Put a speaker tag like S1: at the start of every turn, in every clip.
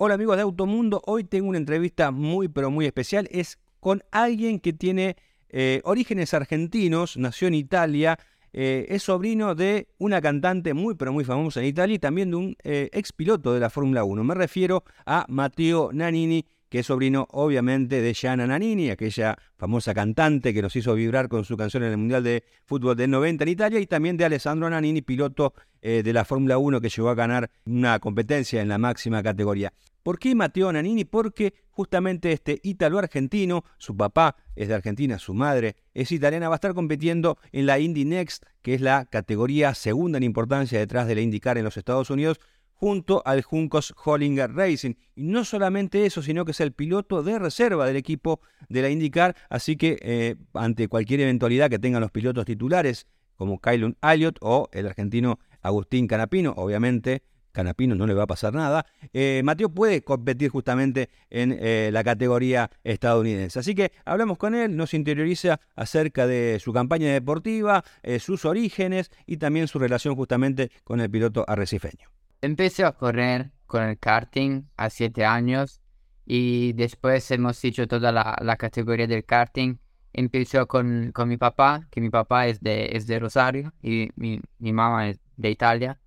S1: Hola amigos de Automundo, hoy tengo una entrevista muy pero muy especial. Es con alguien que tiene eh, orígenes argentinos, nació en Italia, eh, es sobrino de una cantante muy pero muy famosa en Italia y también de un eh, ex piloto de la Fórmula 1. Me refiero a Matteo Nanini, que es sobrino obviamente de Gianna Nannini, aquella famosa cantante que nos hizo vibrar con su canción en el Mundial de Fútbol del 90 en Italia, y también de Alessandro Nannini, piloto eh, de la Fórmula 1 que llegó a ganar una competencia en la máxima categoría. ¿Por qué Matteo Nannini? Porque justamente este ítalo-argentino, su papá es de Argentina, su madre es italiana, va a estar compitiendo en la Indy Next, que es la categoría segunda en importancia detrás de la IndyCar en los Estados Unidos, junto al Juncos Hollinger Racing. Y no solamente eso, sino que es el piloto de reserva del equipo de la IndyCar, así que eh, ante cualquier eventualidad que tengan los pilotos titulares, como Kylon Elliott o el argentino Agustín Canapino, obviamente Canapino no le va a pasar nada, eh, Mateo puede competir justamente en eh, la categoría estadounidense. Así que hablamos con él, nos interioriza acerca de su campaña deportiva, sus orígenes y también su relación justamente con el piloto arrecifeño.
S2: Empecé a correr con el karting a siete años y después hemos hecho toda la, categoría del karting. Empezó con, con, mi papá, que mi papá es de, es de Rosario y mi, mi mamá es de Italia.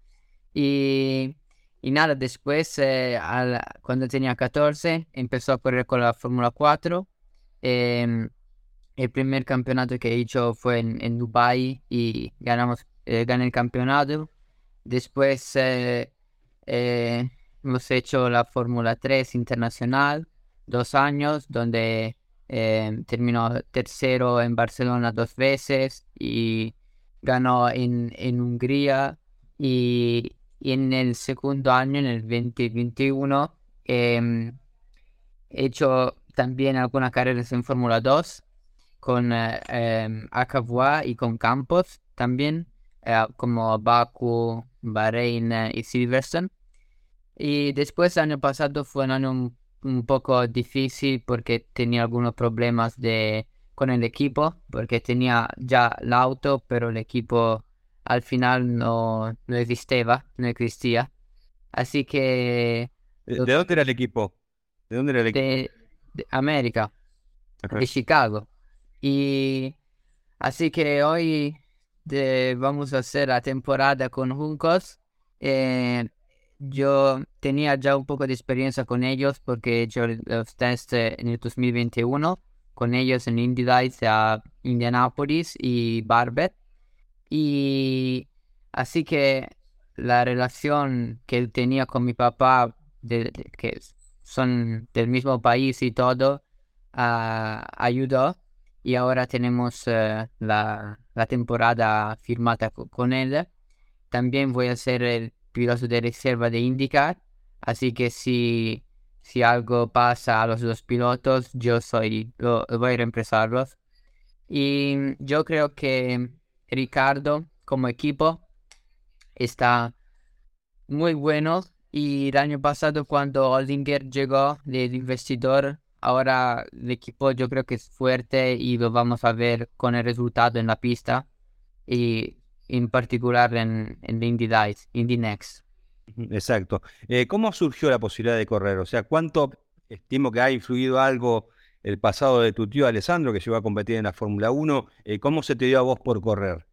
S2: Y, y nada, después, eh, cuando tenía 14, empezó a correr con la Fórmula 4. Em, el primer campeonato que he hecho fue en, en Dubai y ganamos, eh, gané el campeonato. Después eh, eh, hemos hecho la Fórmula 3 internacional, dos años, donde eh, terminó tercero en Barcelona dos veces y ganó en, en Hungría. Y, en el segundo año, en el 2021, em, he hecho también algunas carreras en Fórmula 2 con eh, em, y con Campos también, eh, como Baku, Bahrein y Silverstone. Y después el año pasado fue un año un, poco difícil porque tenía algunos problemas de, con el equipo, porque tenía ya el auto, pero el equipo al final no, no existía, no existía. Así que...
S1: ¿De, dónde era el equipo? ¿De dónde era el
S2: equipo? De, América, de Chicago. Y así que hoy vamos a hacer la temporada con Juncos. Eh, yo tenía ya un poco de experiencia con ellos porque hecho los test en el 2021 con ellos en Indy Lights a Indianapolis y Barbet. Y así que la relación que tenía con mi papá, que son del mismo país y todo, uh, ayudó. Y ahora tenemos uh, la, la, temporada firmada con él. También voy a ser el piloto de reserva de IndyCar, así que si, si algo pasa a los dos pilotos, yo soy, lo, voy a reemplazarlos. Y yo creo que Ricardo como equipo está muy bueno y el año pasado cuando Oldinger llegó del investidor, ahora el equipo yo creo que es fuerte y lo vamos a ver con el resultado en la pista. Y en particular en, en Indy Dice, Indy Next.
S1: Exacto. Eh, ¿Cómo surgió la posibilidad de correr? O sea, ¿cuánto estimo que ha influido algo el pasado de tu tío Alessandro, que llegó a competir en la Fórmula 1? Eh, ¿Cómo se te dio a vos por correr?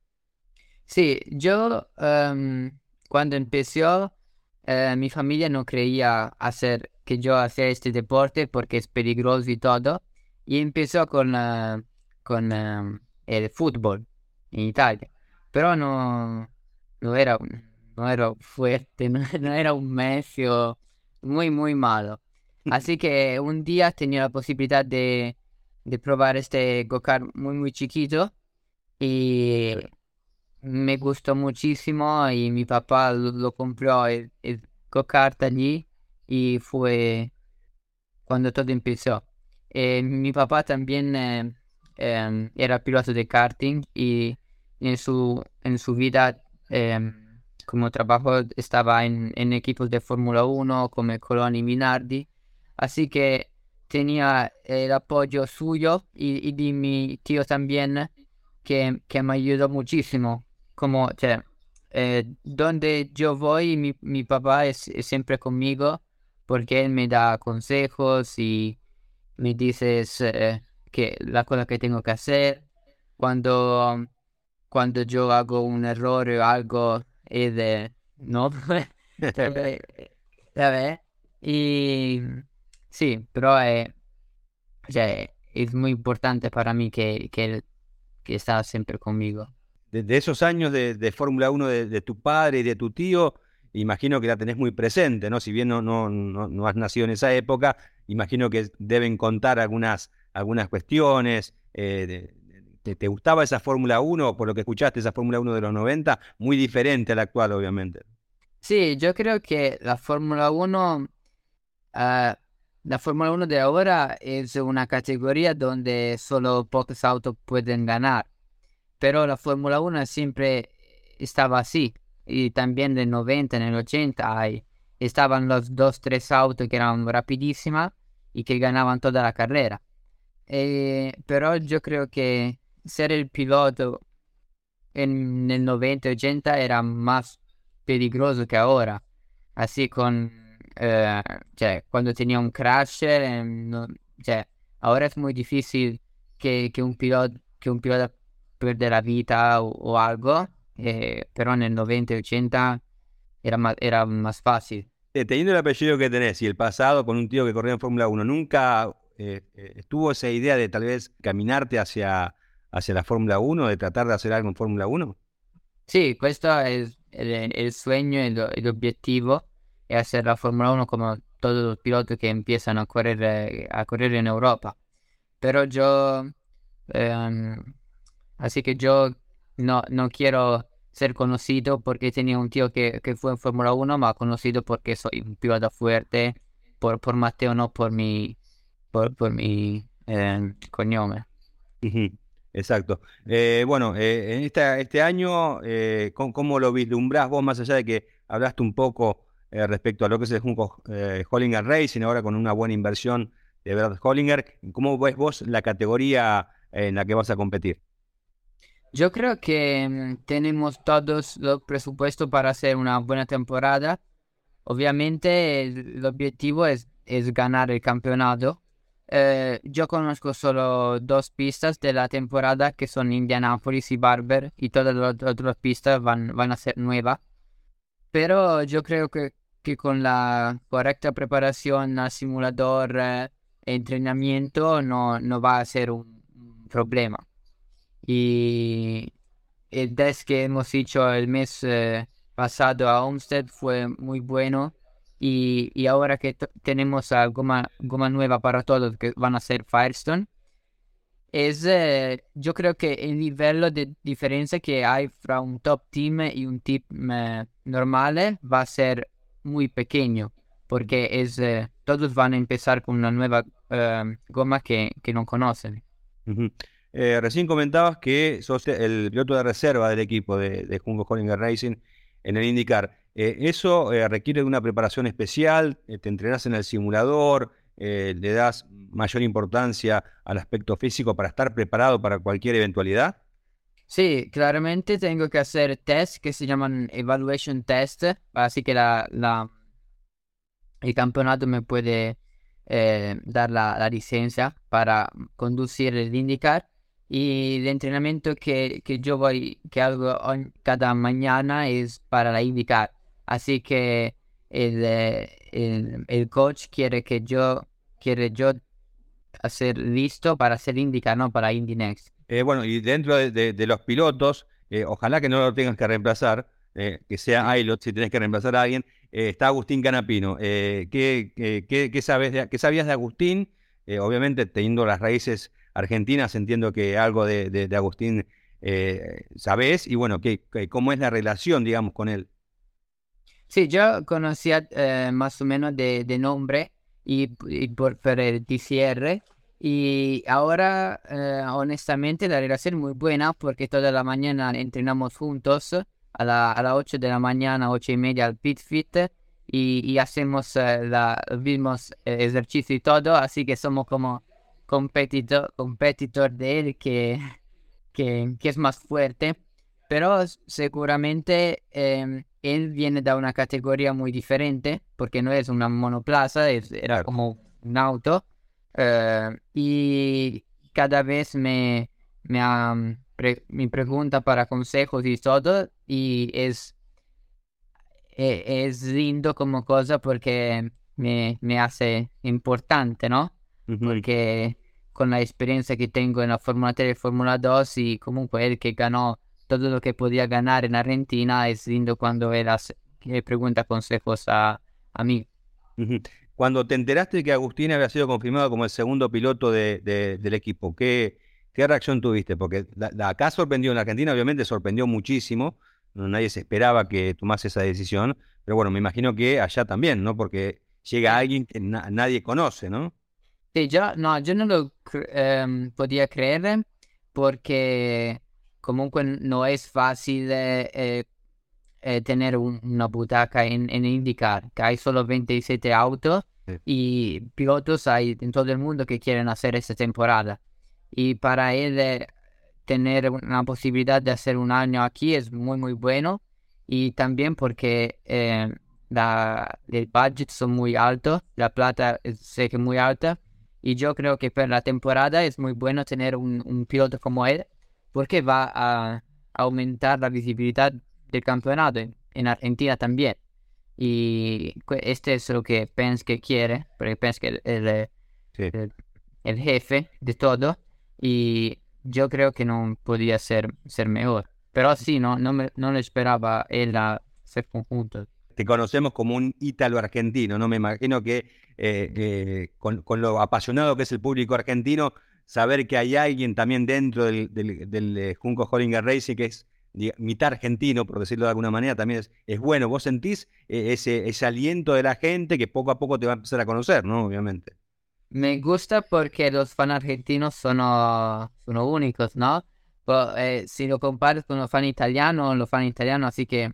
S2: Sí, yo em, cuando empezó, eh, mi familia no creía hacer que yo hacía este deporte porque es peligroso y todo. Y empezó con, con em, el fútbol en Italia pero no, no, era, no era fuerte, no, era un medio muy, muy malo. Así que un día tenía la posibilidad de, de probar este go-kart muy, muy chiquito y me gustó muchísimo y mi papá lo, compró el, go-kart allí y fue cuando todo empezó. Eh, mi papá también eh, em, era piloto de karting y en su, en su vida em, como trabajo estaba en, en equipos de Fórmula 1 como Colón y Minardi, así que tenía el apoyo suyo y, de mi tío también que, que me ayudó muchísimo. Como, eh, donde yo voy, mi, mi papá es, siempre conmigo porque él me da consejos y me dice eh, que la cosa que tengo que hacer. Cuando, cuando yo hago un error o algo, él no, ¿sabes? Y sí, pero eh, es muy importante para mí que, que él que está siempre conmigo.
S1: De, esos años de, Fórmula 1 de, tu padre y de tu tío, imagino que la tenés muy presente, ¿no? Si bien no, has nacido en esa época, imagino que deben contar algunas, cuestiones. Eh, te, gustaba esa Fórmula 1, por lo que escuchaste, esa Fórmula 1 de los 90? Muy diferente a la actual, obviamente.
S2: Sí, yo creo que la Fórmula 1, ah, la Fórmula 1 de ahora es una categoría donde solo pocos autos pueden ganar. Pero la Fórmula 1 siempre estaba así y también en el 90, en el 80 hay, estaban los dos, tres autos que eran rapidísimas y que ganaban toda la carrera. Eh, pero yo creo que ser el piloto en el 90, 80 era más peligroso que ahora. Así con, eh, cuando tenía un crash, eh, ahora es muy difícil que, que un piloto que un piloto pierda la vida o algo eh, pero en el 90 y 80 era más, era más fácil.
S1: Eh, teniendo el apellido que tenés y el pasado con un tío que corría en Fórmula 1, ¿nunca eh, estuvo esa idea de tal vez caminarte hacia, hacia la Fórmula 1, de tratar de hacer algo en Fórmula 1?
S2: Sí, questo es el, el sueño, el, el objetivo, es hacer la Fórmula 1 como todos los pilotos que empiezan a correr, a correr en Europa. Pero yo, em, así que yo no, no quiero ser conocido porque tenía un tío que, fue en Fórmula 1, más conocido porque soy un piloto fuerte por, por Mateo, no por mi, por, por mi eh.
S1: Exacto. Eh, bueno, eh, en esta, este año, eh, ¿cómo, lo vislumbrás vos, más allá de que hablaste un poco respecto a lo que es el Junco Hollinger Racing, ahora con una buena inversión de Brad Hollinger, ¿cómo ves vos la categoría en la que vas a competir?
S2: Yo creo que mm, tenemos todos los presupuestos para hacer una buena temporada. Obviamente el, objetivo es, es, ganar el campeonato. Eh, yo conozco solo dos pistas de la temporada que son Indianapolis y Barber y todas las otras pistas van, van a ser nuevas. Pero yo creo que, que con la correcta preparación al simulador e entrenamiento no, no va a ser un problema. Y el test que hemos hecho el mes eh, pasado a Homestead fue muy bueno. Y, y ahora que tenemos a goma, goma, nueva para todos que van a ser Firestone, es, eh, yo creo que el nivel de diferencia que hay entre un top team y un team eh, normal va a ser muy pequeño, porque es, todos van a empezar con una nueva goma que, que no conocen.
S1: Eh, recién comentabas que sos el piloto de reserva del equipo de, de Junco Hollinger Racing en el IndyCar. Eh, ¿Eso eh, requiere de una preparación especial? ¿Te entrenas en el simulador? ¿Le das mayor importancia al aspecto físico para estar preparado para cualquier eventualidad?
S2: Sí, claramente tengo que hacer test que se llaman evaluation test, así que el campeonato me puede dar la, la, licencia para conducir el IndyCar y el entrenamiento que, que yo voy, que hago cada mañana es para la IndyCar. Así que el, eh, el, el, coach quiere que yo, quiere yo hacer listo para hacer IndyCar, no para Indy Next.
S1: Eh, bueno, y dentro de, de, los pilotos, eh, ojalá que no lo tengas que reemplazar, que sea Ilot si tienes que reemplazar a alguien, está Agustín Canapino. ¿qué, qué, qué, sabes ¿Qué sabías de Agustín? obviamente teniendo las raíces argentinas, entiendo que algo de, Agustín eh, sabes y bueno, que, cómo es la relación, digamos, con él.
S2: Sí, yo conocía eh, más o menos de, nombre y, por, el TCR y ahora eh, honestamente la relación es muy buena porque toda la mañana entrenamos juntos a, la, a las 8 de la mañana, 8 y media al pit fit y, y hacemos la, mismos ejercicios y todo, así que somos como competitor, competitor de él que, que, es más fuerte. Pero seguramente em, él viene de una categoría muy diferente, porque no es una monoplaza, es, era como un auto. eh, y cada vez me, me, um, pre- me pregunta para consejos y todo, y es, e- es lindo como cosa porque me, me hace importante, ¿no?
S1: Ujú.
S2: Porque con la experiencia que tengo en la Fórmula 3 y Fórmula 2 y comunque él que ganó todo lo que podía ganar en Argentina, es lindo cuando él hace- le pregunta consejos a, a mí.
S1: Cuando te enteraste de que Agustín había sido confirmado como el segundo piloto de- de- del equipo, ¿qué, qué reacción tuviste? Porque la- la- acá sorprendió en la Argentina, obviamente sorprendió muchísimo, nadie se esperaba que tomase esa decisión, pero bueno, me imagino que allá también, ¿no? Porque llega alguien que na- nadie conoce, ¿no?
S2: Sí, yo no, yo no lo ehm, podía creer porque comunque no es fácil eh, eh, eh, tener un- una butaca en, en IndyCar, que hay solo 27 autos
S1: Sí.
S2: y pilotos hay en todo el mundo que quieren hacer esta temporada. Y para él tener una posibilidad de hacer un año aquí es muy, muy bueno. Y también porque la, el budget son muy altos, la plata sé que es muy alta. Y yo creo que para la temporada es muy bueno tener un, un piloto como él, porque va a aumentar la visibilidad del campeonato en, en Argentina también. Y este es lo que Pence que quiere, porque Pence que es el,
S1: Sí.
S2: el- el jefe de todo. Y yo creo que no podía ser, ser mejor. Pero sí, no, no, me, no lo esperaba él a ser conjunto.
S1: Te conocemos como un ítalo argentino, ¿no? Me imagino que eh, con, lo apasionado que es el público argentino, saber que hay alguien también dentro del, eh, Junco Hollinger Racing que es mitad argentino, por decirlo de alguna manera, también es, bueno. Vos sentís eh, ese, ese aliento de la gente que poco a poco te va a empezar a conocer, ¿no? Obviamente.
S2: Me gusta porque los fan argentinos son, son únicos, ¿no? Si lo comparas con los fan italianos, los fan italianos, así que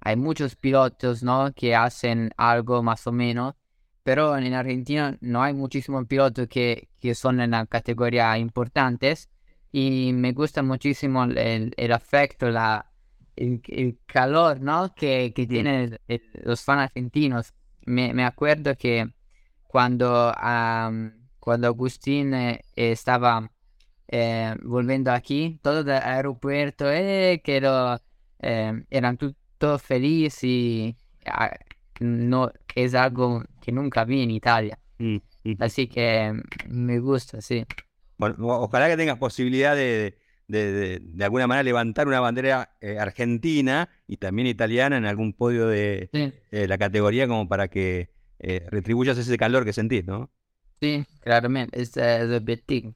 S2: hay muchos pilotos, ¿no? Que hacen algo más o menos, pero en Argentina no hay muchísimos pilotos que, que son en la categoría importantes y me gusta muchísimo el, el- afecto, la, el, el calor, ¿no? Que, que tienen el- los fan argentinos. Me, me acuerdo que cuando, am, cuando Agustín eh, estaba eh, volviendo aquí, todo el aeropuerto, eh, que lo, eh, eran tu- todos felices y ah, no, es algo que nunca vi en Italia.
S1: Mm, mm.
S2: Así que mm, me gusta, sí.
S1: Bueno, ojalá que tengas posibilidad de, de, de- de alguna manera levantar una bandera eh, argentina y también italiana en algún podio de
S2: Sí,
S1: eh, la categoría como para que eh, retribuyas ese calor que sentís, ¿no?
S2: sí, claramente, es, es el objetivo.